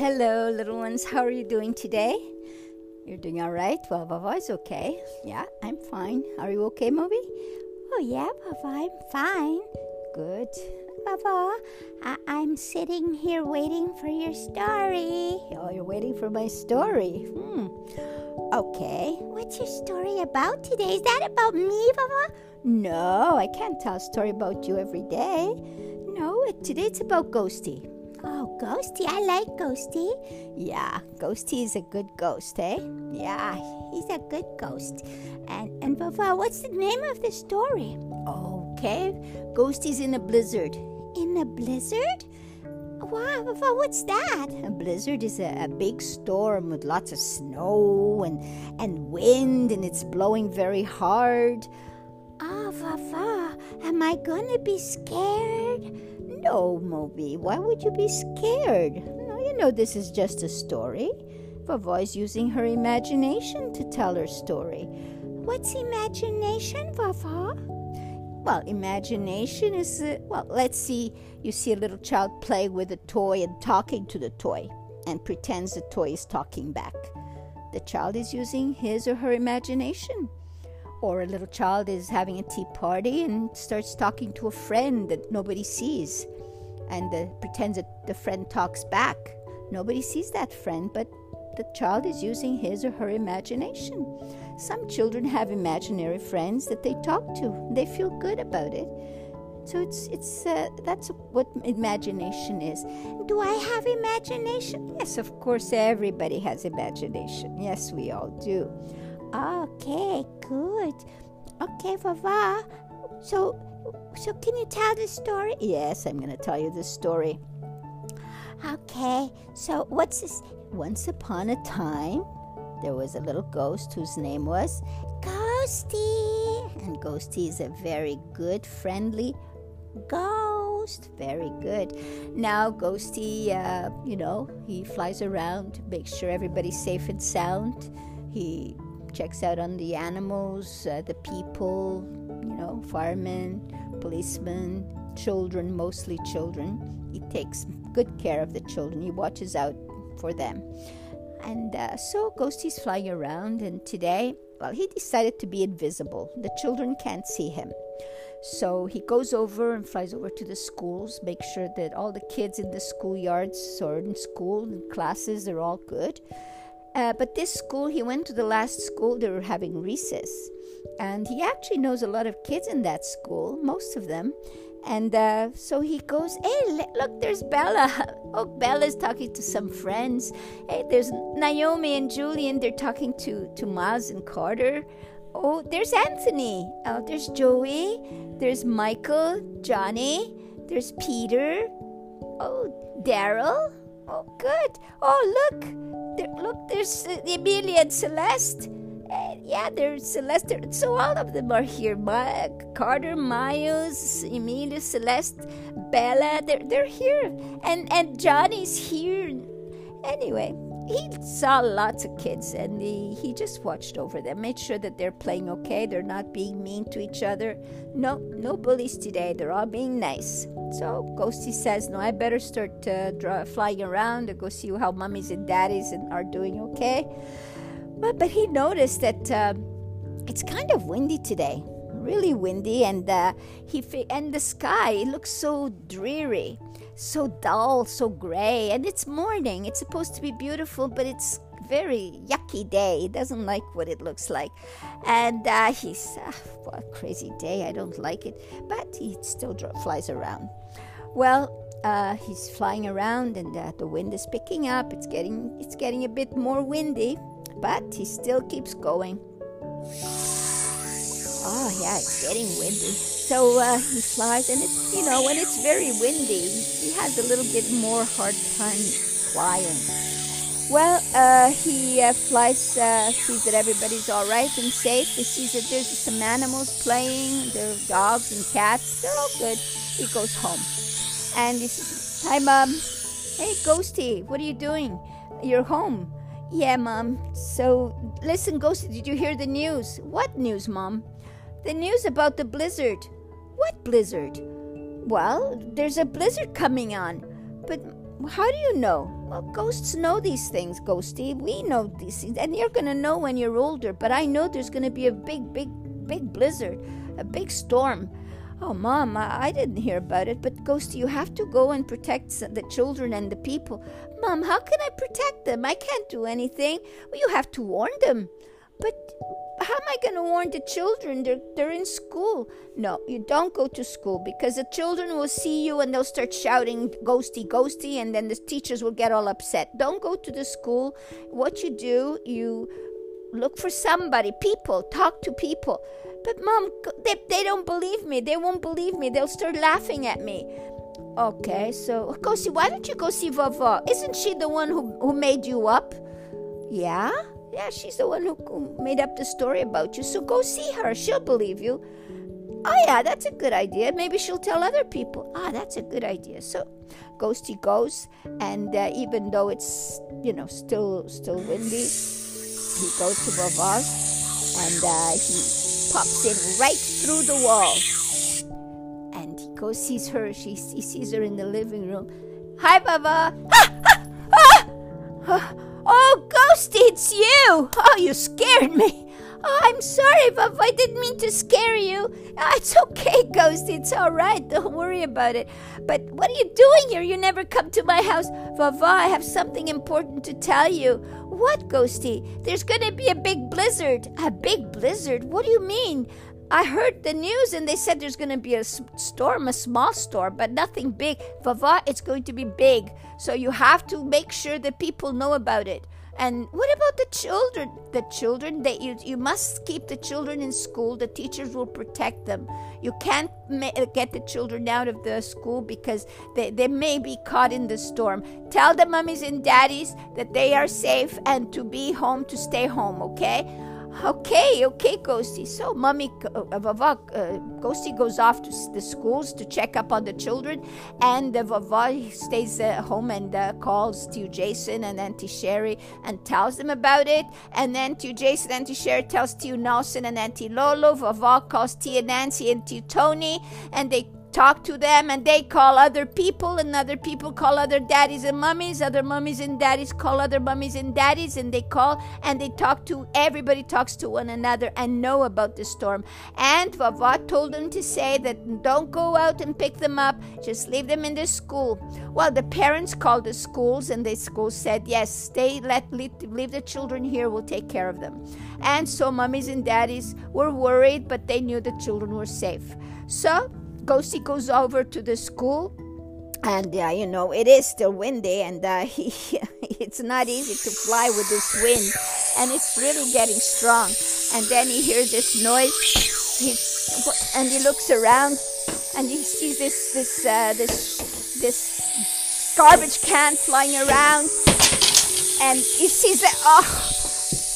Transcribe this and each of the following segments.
Hello, little ones. How are you doing today? You're doing all right? Well, Vó-Vó is okay. Yeah, I'm fine. Are you okay, Moby? Oh, yeah, Vó-Vó, I'm fine. Good. Vó-Vó, I- I'm sitting here waiting for your story. Oh, you're waiting for my story. Hmm. Okay. What's your story about today? Is that about me, Vó-Vó? No, I can't tell a story about you every day. No, today it's about Ghosty. Ghosty. I like Ghosty. Yeah, Ghosty is a good ghost, eh? Yeah, he's a good ghost. And and Vó-Vó, what's the name of the story? Okay, Ghosty's in a blizzard. In a blizzard? Wow, Vó-Vó, what's that? A blizzard is a, a big storm with lots of snow and and wind, and it's blowing very hard. Ah, Vó-Vó, am I gonna be scared? No, Moby, why would you be scared? No, you know this is just a story. Vó-Vó's using her imagination to tell her story. What's imagination, Vó-Vó? Well, imagination is, uh, well, let's see. You see a little child play with a toy and talking to the toy and pretends the toy is talking back. The child is using his or her imagination. Or a little child is having a tea party and starts talking to a friend that nobody sees and pretends that the friend talks back. Nobody sees that friend, but the child is using his or her imagination. Some children have imaginary friends that they talk to. They feel good about it. So it's it's uh, that's what imagination is. Do I have imagination? Yes, of course everybody has imagination. Yes, we all do. Okay, good. Okay, Vó-Vó. So, so can you tell the story? Yes, I'm going to tell you the story. Okay. So, what's this? Once upon a time, there was a little ghost whose name was Ghosty. And Ghosty is a very good, friendly ghost. Very good. Now, Ghosty, uh, you know, he flies around makes sure everybody's safe and sound. He checks out on the animals, uh, the people, you know, firemen, policemen, children, mostly children. He takes good care of the children. He watches out for them. And uh, so Ghosty's flying around, and today, well, he decided to be invisible. The children can't see him. So he goes over and flies over to the schools, make sure that all the kids in the schoolyards or in school and classes are all good. Uh, but this school, he went to the last school, they were having recess. And he actually knows a lot of kids in that school, most of them. And uh, so he goes, Hey, look, there's Bella. Oh, Bella's talking to some friends. Hey, there's Naomi and Julian. They're talking to, to Miles and Carter. Oh, there's Anthony. Oh, there's Joey. There's Michael, Johnny. There's Peter. Oh, Daryl. Oh, good. Oh, look. There, look, there's uh, Emilia and Celeste. Uh, yeah, there's Celeste. So all of them are here. My, Carter, Miles, Emilia, Celeste, Bella. They're they're here, and and Johnny's here. Anyway, he saw lots of kids, and he, he just watched over them, made sure that they're playing okay. They're not being mean to each other. No, no bullies today. They're all being nice. So Ghosty says, "No, I better start uh, draw, flying around to go see how mummies and daddies and are doing okay." But but he noticed that uh, it's kind of windy today, really windy, and uh, he and the sky it looks so dreary, so dull, so gray, and it's morning. It's supposed to be beautiful, but it's very yucky day. He doesn't like what it looks like. And uh, he's, uh, what a crazy day. I don't like it. But he still flies around. Well, uh, he's flying around and uh, the wind is picking up. It's getting, it's getting a bit more windy, but he still keeps going. Oh, yeah, it's getting windy. So uh, he flies, and it's, you know, when it's very windy, he has a little bit more hard time flying. Well, uh, he uh, flies, uh, sees that everybody's all right and safe. He sees that there's some animals playing, there are dogs and cats. They're all good. He goes home. And he says, Hi, Mom. Hey, Ghosty, what are you doing? You're home. Yeah, Mom. So, listen, Ghosty, did you hear the news? What news, Mom? The news about the blizzard. What blizzard? Well, there's a blizzard coming on. But how do you know? Well, ghosts know these things, Ghosty. We know these things. And you're going to know when you're older. But I know there's going to be a big, big, big blizzard, a big storm. Oh, Mom, I, I didn't hear about it. But, Ghosty, you have to go and protect the children and the people. Mom, how can I protect them? I can't do anything. Well, you have to warn them. But how am I going to warn the children? They're, they're in school. No, you don't go to school because the children will see you and they'll start shouting ghosty, ghosty, and then the teachers will get all upset. Don't go to the school. What you do, you look for somebody, people, talk to people. But mom, they, they don't believe me. They won't believe me. They'll start laughing at me. Okay, so go see. Why don't you go see Vó-Vó? Isn't she the one who, who made you up? Yeah? Yeah, she's the one who made up the story about you. So go see her. She'll believe you. Oh, yeah, that's a good idea. Maybe she'll tell other people. Ah, that's a good idea. So Ghosty goes, and uh, even though it's, you know, still still windy, he goes to Vó-Vó's, and uh, he pops in right through the wall. And he goes, sees her. She, he sees her in the living room. Hi, Baba. Ah, ah, ah. Oh, Ghosty, it's you! Oh, you scared me! Oh, I'm sorry, Vav. I didn't mean to scare you. Oh, it's okay, Ghosty. It's all right. Don't worry about it. But what are you doing here? You never come to my house. Vó-Vó, I have something important to tell you. What, Ghosty? There's going to be a big blizzard. A big blizzard? What do you mean? I heard the news and they said there's going to be a storm, a small storm, but nothing big. Vó-Vó, it's going to be big. So you have to make sure that people know about it. And what about the children? The children that you you must keep the children in school. The teachers will protect them. You can't ma- uh, get the children out of the school because they, they may be caught in the storm. Tell the mummies and daddies that they are safe and to be home to stay home, okay? Okay, okay, Ghosty. So, Mummy uh, Vó-Vó, uh, Ghosty goes off to the schools to check up on the children, and uh, Vó-Vó stays at home and uh, calls to Jason and Auntie Sherry and tells them about it. And then to Jason, and Auntie Sherry tells to Nelson and Auntie Lolo. Vó-Vó calls Tia Nancy and to Tony, and they talk to them and they call other people and other people call other daddies and mummies other mummies and daddies call other mummies and daddies and they call and they talk to everybody talks to one another and know about the storm. And Vó-Vó told them to say that don't go out and pick them up just leave them in the school. Well the parents called the schools and the schools said yes stay let leave the children here we'll take care of them. And so mummies and daddies were worried but they knew the children were safe. So Ghosty goes over to the school, and uh, you know it is still windy, and uh, he, it's not easy to fly with this wind, and it's really getting strong. And then he hears this noise, he, and he looks around, and he sees this this uh, this this garbage can flying around, and he sees that oh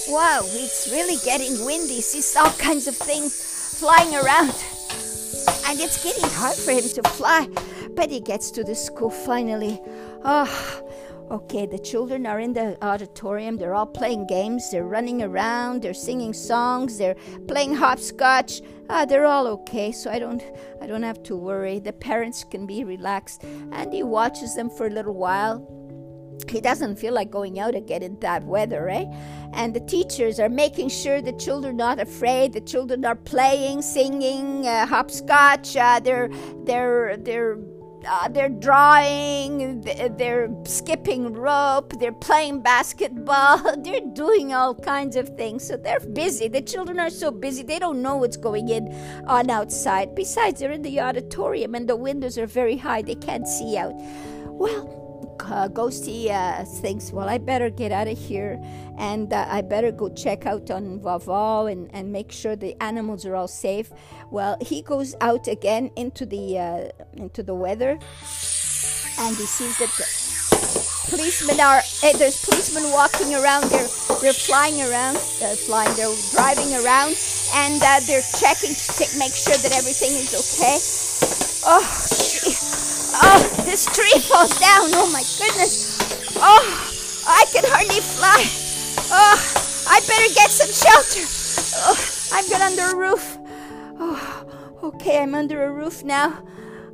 wow, it's really getting windy. He sees all kinds of things flying around and it's getting hard for him to fly. But he gets to the school finally. Oh, okay, the children are in the auditorium. They're all playing games. They're running around. They're singing songs. They're playing hopscotch. Ah, they're all okay, so I don't, I don't have to worry. The parents can be relaxed, and he watches them for a little while he doesn't feel like going out again in that weather, eh? And the teachers are making sure the children are not afraid. The children are playing, singing, uh, hopscotch. Uh, they're they're they're uh, they're drawing, they're skipping rope, they're playing basketball, they're doing all kinds of things. So they're busy. The children are so busy, they don't know what's going in on outside. Besides, they're in the auditorium and the windows are very high, they can't see out. Well, uh, Ghosty uh, thinks, well, I better get out of here and uh, I better go check out on Vó-Vó and, and make sure the animals are all safe. Well, he goes out again into the uh, into the weather and he sees that policemen are eh, there's policemen walking around. They're they're flying around, they're flying, they're driving around, and uh, they're checking to make sure that everything is okay. Oh, Oh, this tree falls down. Oh my goodness. Oh, I can hardly fly. Oh, I better get some shelter. Oh, I'm get under a roof. Oh, okay, I'm under a roof now.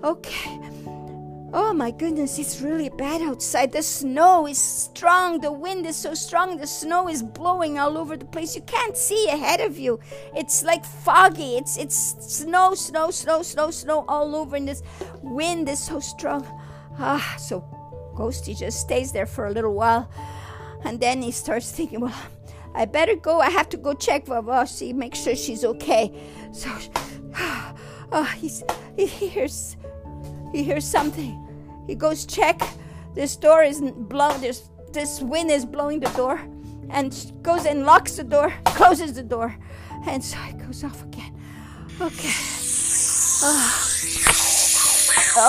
Okay. Oh my goodness, it's really bad outside. The snow is strong. The wind is so strong. The snow is blowing all over the place. You can't see ahead of you. It's like foggy. It's it's snow, snow, snow, snow, snow all over and this wind is so strong. Ah, so Ghosty just stays there for a little while. And then he starts thinking, well, I better go. I have to go check Vó-Vó, see, make sure she's okay. So, oh, he's, he hears he hears something. He goes check. This door is blown. This this wind is blowing the door, and goes and locks the door, closes the door, and so it goes off again. Okay. Oh.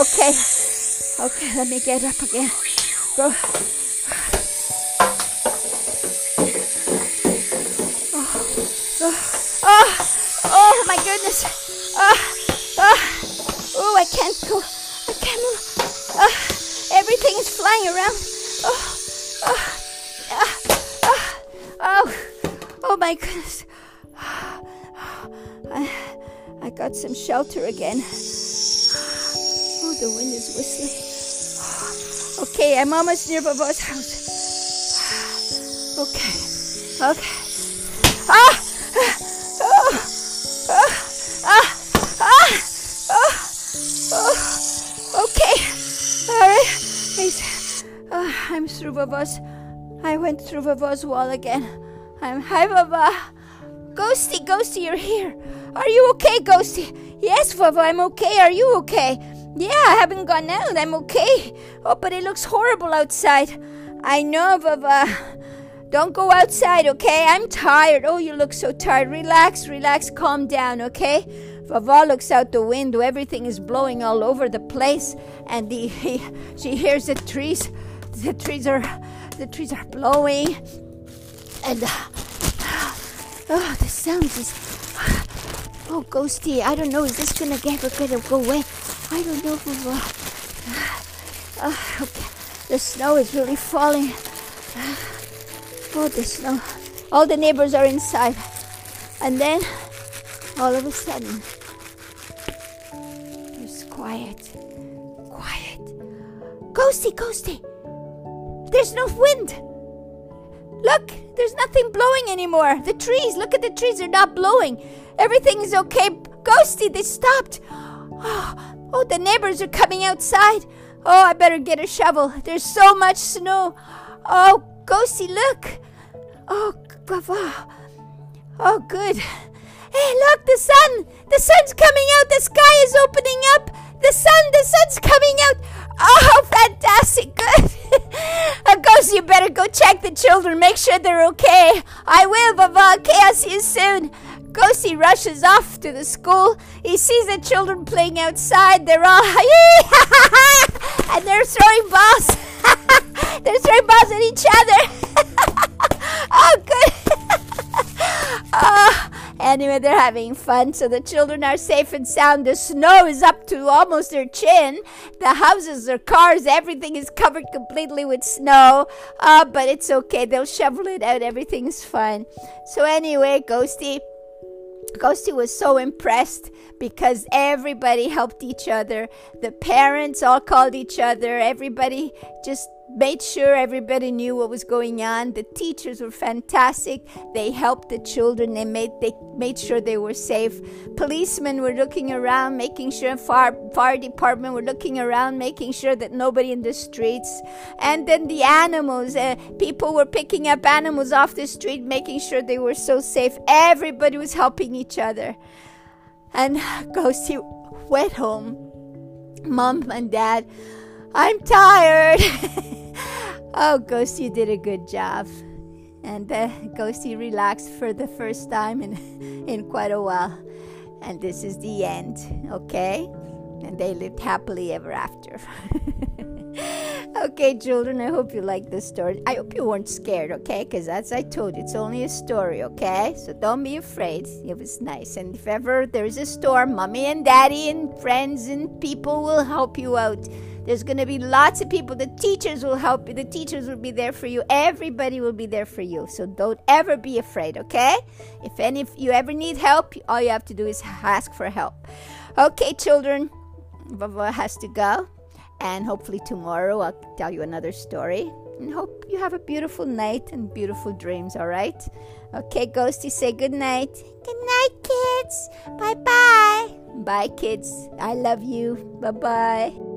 Okay. Okay. Let me get up again. Go. Oh. Oh. Oh, oh my goodness. Oh. Oh. Oh, I can't go. I can't move. Uh, everything is flying around. Oh, oh, uh, oh, oh my goodness. I, I got some shelter again. Oh, the wind is whistling. Okay, I'm almost near Baba's house. Okay, okay. Ah! Oh! Ah! Ah! Ah! Oh, okay. All right. Uh, I'm through Baba's. I went through Baba's wall again. I'm hi, Baba. Ghosty, Ghosty, you're here. Are you okay, Ghosty? Yes, Baba, I'm okay. Are you okay? Yeah, I haven't gone out. I'm okay. Oh, but it looks horrible outside. I know, Baba. Don't go outside, okay? I'm tired. Oh, you look so tired. Relax, relax, calm down, okay? Vó-Vó looks out the window. Everything is blowing all over the place, and the, he, she hears the trees. The trees are, the trees are blowing, and uh, oh, the sounds is. Oh, ghosty! I don't know. Is this gonna get gonna go away? I don't know. Vó-Vó. Uh, okay. The snow is really falling. Oh, the snow. All the neighbors are inside, and then all of a sudden there's quiet. Quiet. Ghosty, ghosty. There's no wind. Look, there's nothing blowing anymore. The trees, look at the trees, they're not blowing. Everything is okay. Ghosty, they stopped. Oh, oh, the neighbors are coming outside. Oh, I better get a shovel. There's so much snow. Oh, Ghosty, look. Oh, Gava. Oh, good. Hey, look, the sun. The sun's coming out. The sky is opening up. The sun, the sun's coming out. Oh, fantastic. Good. of course, you better go check the children. Make sure they're okay. I will, Baba. Okay, I'll see you soon. Ghosty rushes off to the school. He sees the children playing outside. They're all and they're throwing balls. they're throwing balls at each other. oh, good. oh, Anyway, they're having fun, so the children are safe and sound. The snow is up to almost their chin. The houses, their cars, everything is covered completely with snow. Uh, but it's okay. They'll shovel it out. Everything's fine. So, anyway, Ghosty. Ghosty was so impressed because everybody helped each other. The parents all called each other. Everybody just made sure everybody knew what was going on. The teachers were fantastic. They helped the children. They made they made sure they were safe. Policemen were looking around, making sure fire fire department were looking around, making sure that nobody in the streets. And then the animals, uh, people were picking up animals off the street, making sure they were so safe. Everybody was helping each other. And Ghosty went home. Mom and Dad, I'm tired. Oh, Ghosty did a good job. And uh, Ghosty relaxed for the first time in, in quite a while. And this is the end, okay? And they lived happily ever after. okay, children, I hope you liked this story. I hope you weren't scared, okay? Because as I told you, it's only a story, okay? So don't be afraid. It was nice. And if ever there's a storm, mommy and daddy and friends and people will help you out. There's going to be lots of people. The teachers will help you. The teachers will be there for you. Everybody will be there for you. So don't ever be afraid, okay? If any if you ever need help, all you have to do is ask for help. Okay, children. Baba has to go. And hopefully, tomorrow I'll tell you another story. And hope you have a beautiful night and beautiful dreams, all right? Okay, Ghosty, say good night. Good night, kids. Bye bye. Bye, kids. I love you. Bye bye.